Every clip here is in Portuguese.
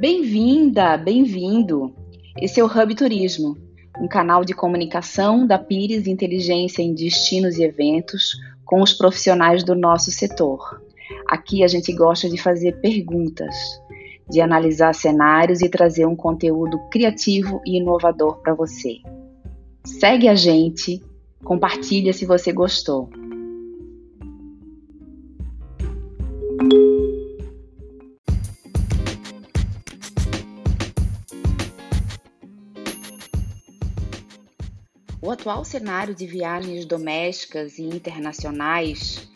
Bem-vinda, bem-vindo. Esse é o Hub Turismo, um canal de comunicação da Pires Inteligência em Destinos e Eventos com os profissionais do nosso setor. Aqui a gente gosta de fazer perguntas, de analisar cenários e trazer um conteúdo criativo e inovador para você. Segue a gente, compartilha se você gostou. O atual cenário de viagens domésticas e internacionais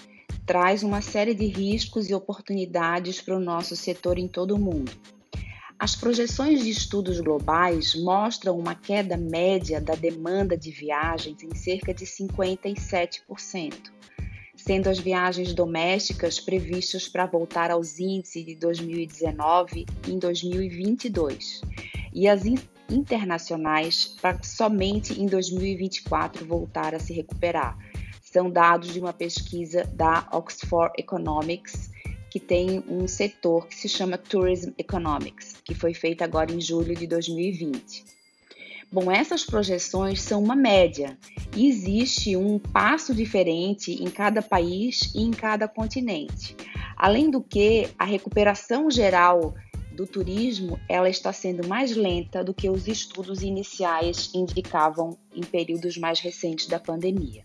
traz uma série de riscos e oportunidades para o nosso setor em todo o mundo. As projeções de estudos globais mostram uma queda média da demanda de viagens em cerca de 57%, sendo as viagens domésticas previstas para voltar aos índices de 2019 em 2022 e as internacionais para somente em 2024 voltar a se recuperar. São dados de uma pesquisa da Oxford Economics, que tem um setor que se chama Tourism Economics, que foi feita agora em julho de 2020. Bom, essas projeções são uma média existe um passo diferente em cada país e em cada continente. Além do que, a recuperação geral do turismo ela está sendo mais lenta do que os estudos iniciais indicavam em períodos mais recentes da pandemia.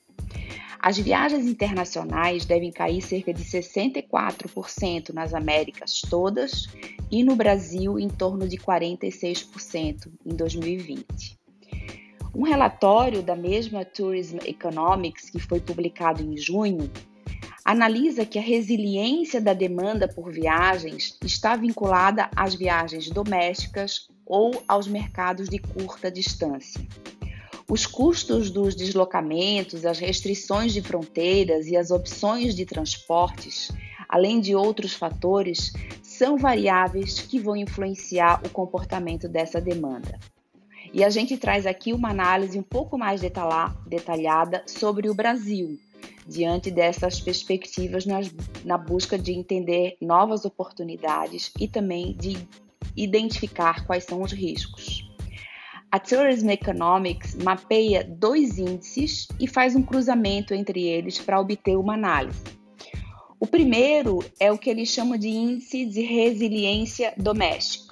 As viagens internacionais devem cair cerca de 64% nas Américas todas e no Brasil em torno de 46% em 2020. Um relatório da mesma Tourism Economics, que foi publicado em junho, analisa que a resiliência da demanda por viagens está vinculada às viagens domésticas ou aos mercados de curta distância. Os custos dos deslocamentos, as restrições de fronteiras e as opções de transportes, além de outros fatores, são variáveis que vão influenciar o comportamento dessa demanda. E a gente traz aqui uma análise um pouco mais detalhada sobre o Brasil, diante dessas perspectivas nas, na busca de entender novas oportunidades e também de identificar quais são os riscos. A Tourism Economics mapeia dois índices e faz um cruzamento entre eles para obter uma análise. O primeiro é o que eles chamam de índice de resiliência doméstica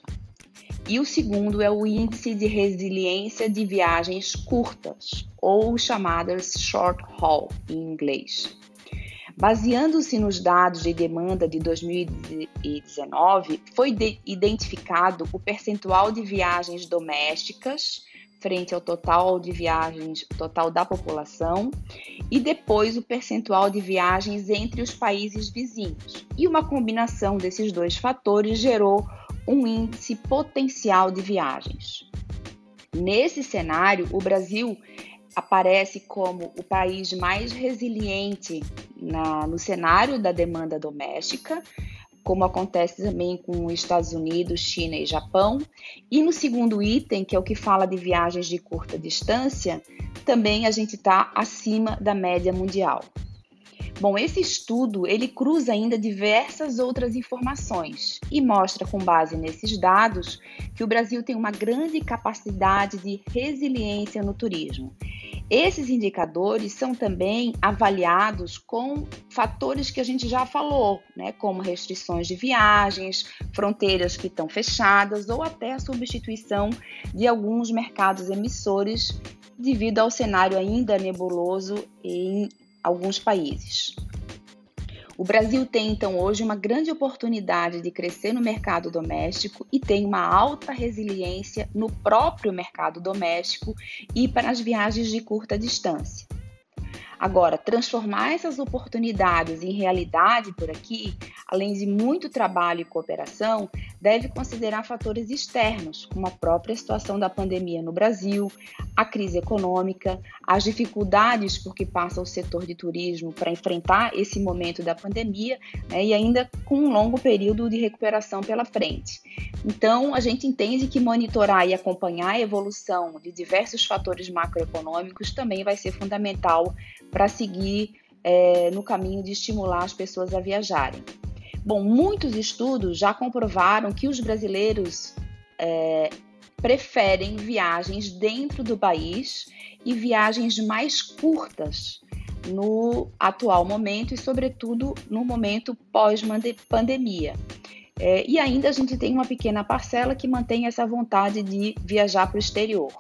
e o segundo é o Índice de Resiliência de Viagens Curtas, ou chamadas Short Haul em inglês. Baseando-se nos dados de demanda de 2019, foi identificado o percentual de viagens domésticas frente ao total de viagens total da população e depois o percentual de viagens entre os países vizinhos. E uma combinação desses dois fatores gerou um índice potencial de viagens. Nesse cenário, o Brasil aparece como o país mais resiliente na, no cenário da demanda doméstica, como acontece também com os Estados Unidos, China e Japão. E no segundo item, que é o que fala de viagens de curta distância, também a gente está acima da média mundial. Bom, esse estudo ele cruza ainda diversas outras informações e mostra, com base nesses dados, que o Brasil tem uma grande capacidade de resiliência no turismo. Esses indicadores são também avaliados com fatores que a gente já falou, né, como restrições de viagens, fronteiras que estão fechadas ou até a substituição de alguns mercados emissores devido ao cenário ainda nebuloso em alguns países. O Brasil tem então hoje uma grande oportunidade de crescer no mercado doméstico e tem uma alta resiliência no próprio mercado doméstico e para as viagens de curta distância. Agora, transformar essas oportunidades em realidade por aqui, além de muito trabalho e cooperação, deve considerar fatores externos, como a própria situação da pandemia no Brasil, a crise econômica, as dificuldades por que passa o setor de turismo para enfrentar esse momento da pandemia né, e ainda com um longo período de recuperação pela frente. Então, a gente entende que monitorar e acompanhar a evolução de diversos fatores macroeconômicos também vai ser fundamental para seguir é, no caminho de estimular as pessoas a viajarem. Bom, muitos estudos já comprovaram que os brasileiros é, preferem viagens dentro do país e viagens mais curtas no atual momento e, sobretudo, no momento pós-pandemia. É, e ainda a gente tem uma pequena parcela que mantém essa vontade de viajar para o exterior.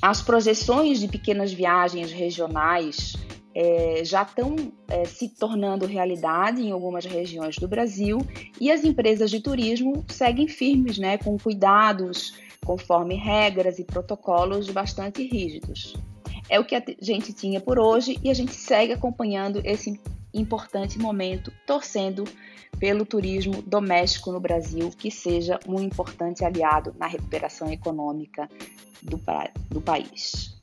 As projeções de pequenas viagens regionais é, já estão é, se tornando realidade em algumas regiões do Brasil e as empresas de turismo seguem firmes, né, com cuidados, conforme regras e protocolos bastante rígidos. É o que a gente tinha por hoje e a gente segue acompanhando esse importante momento, torcendo pelo turismo doméstico no Brasil, que seja um importante aliado na recuperação econômica do, do país.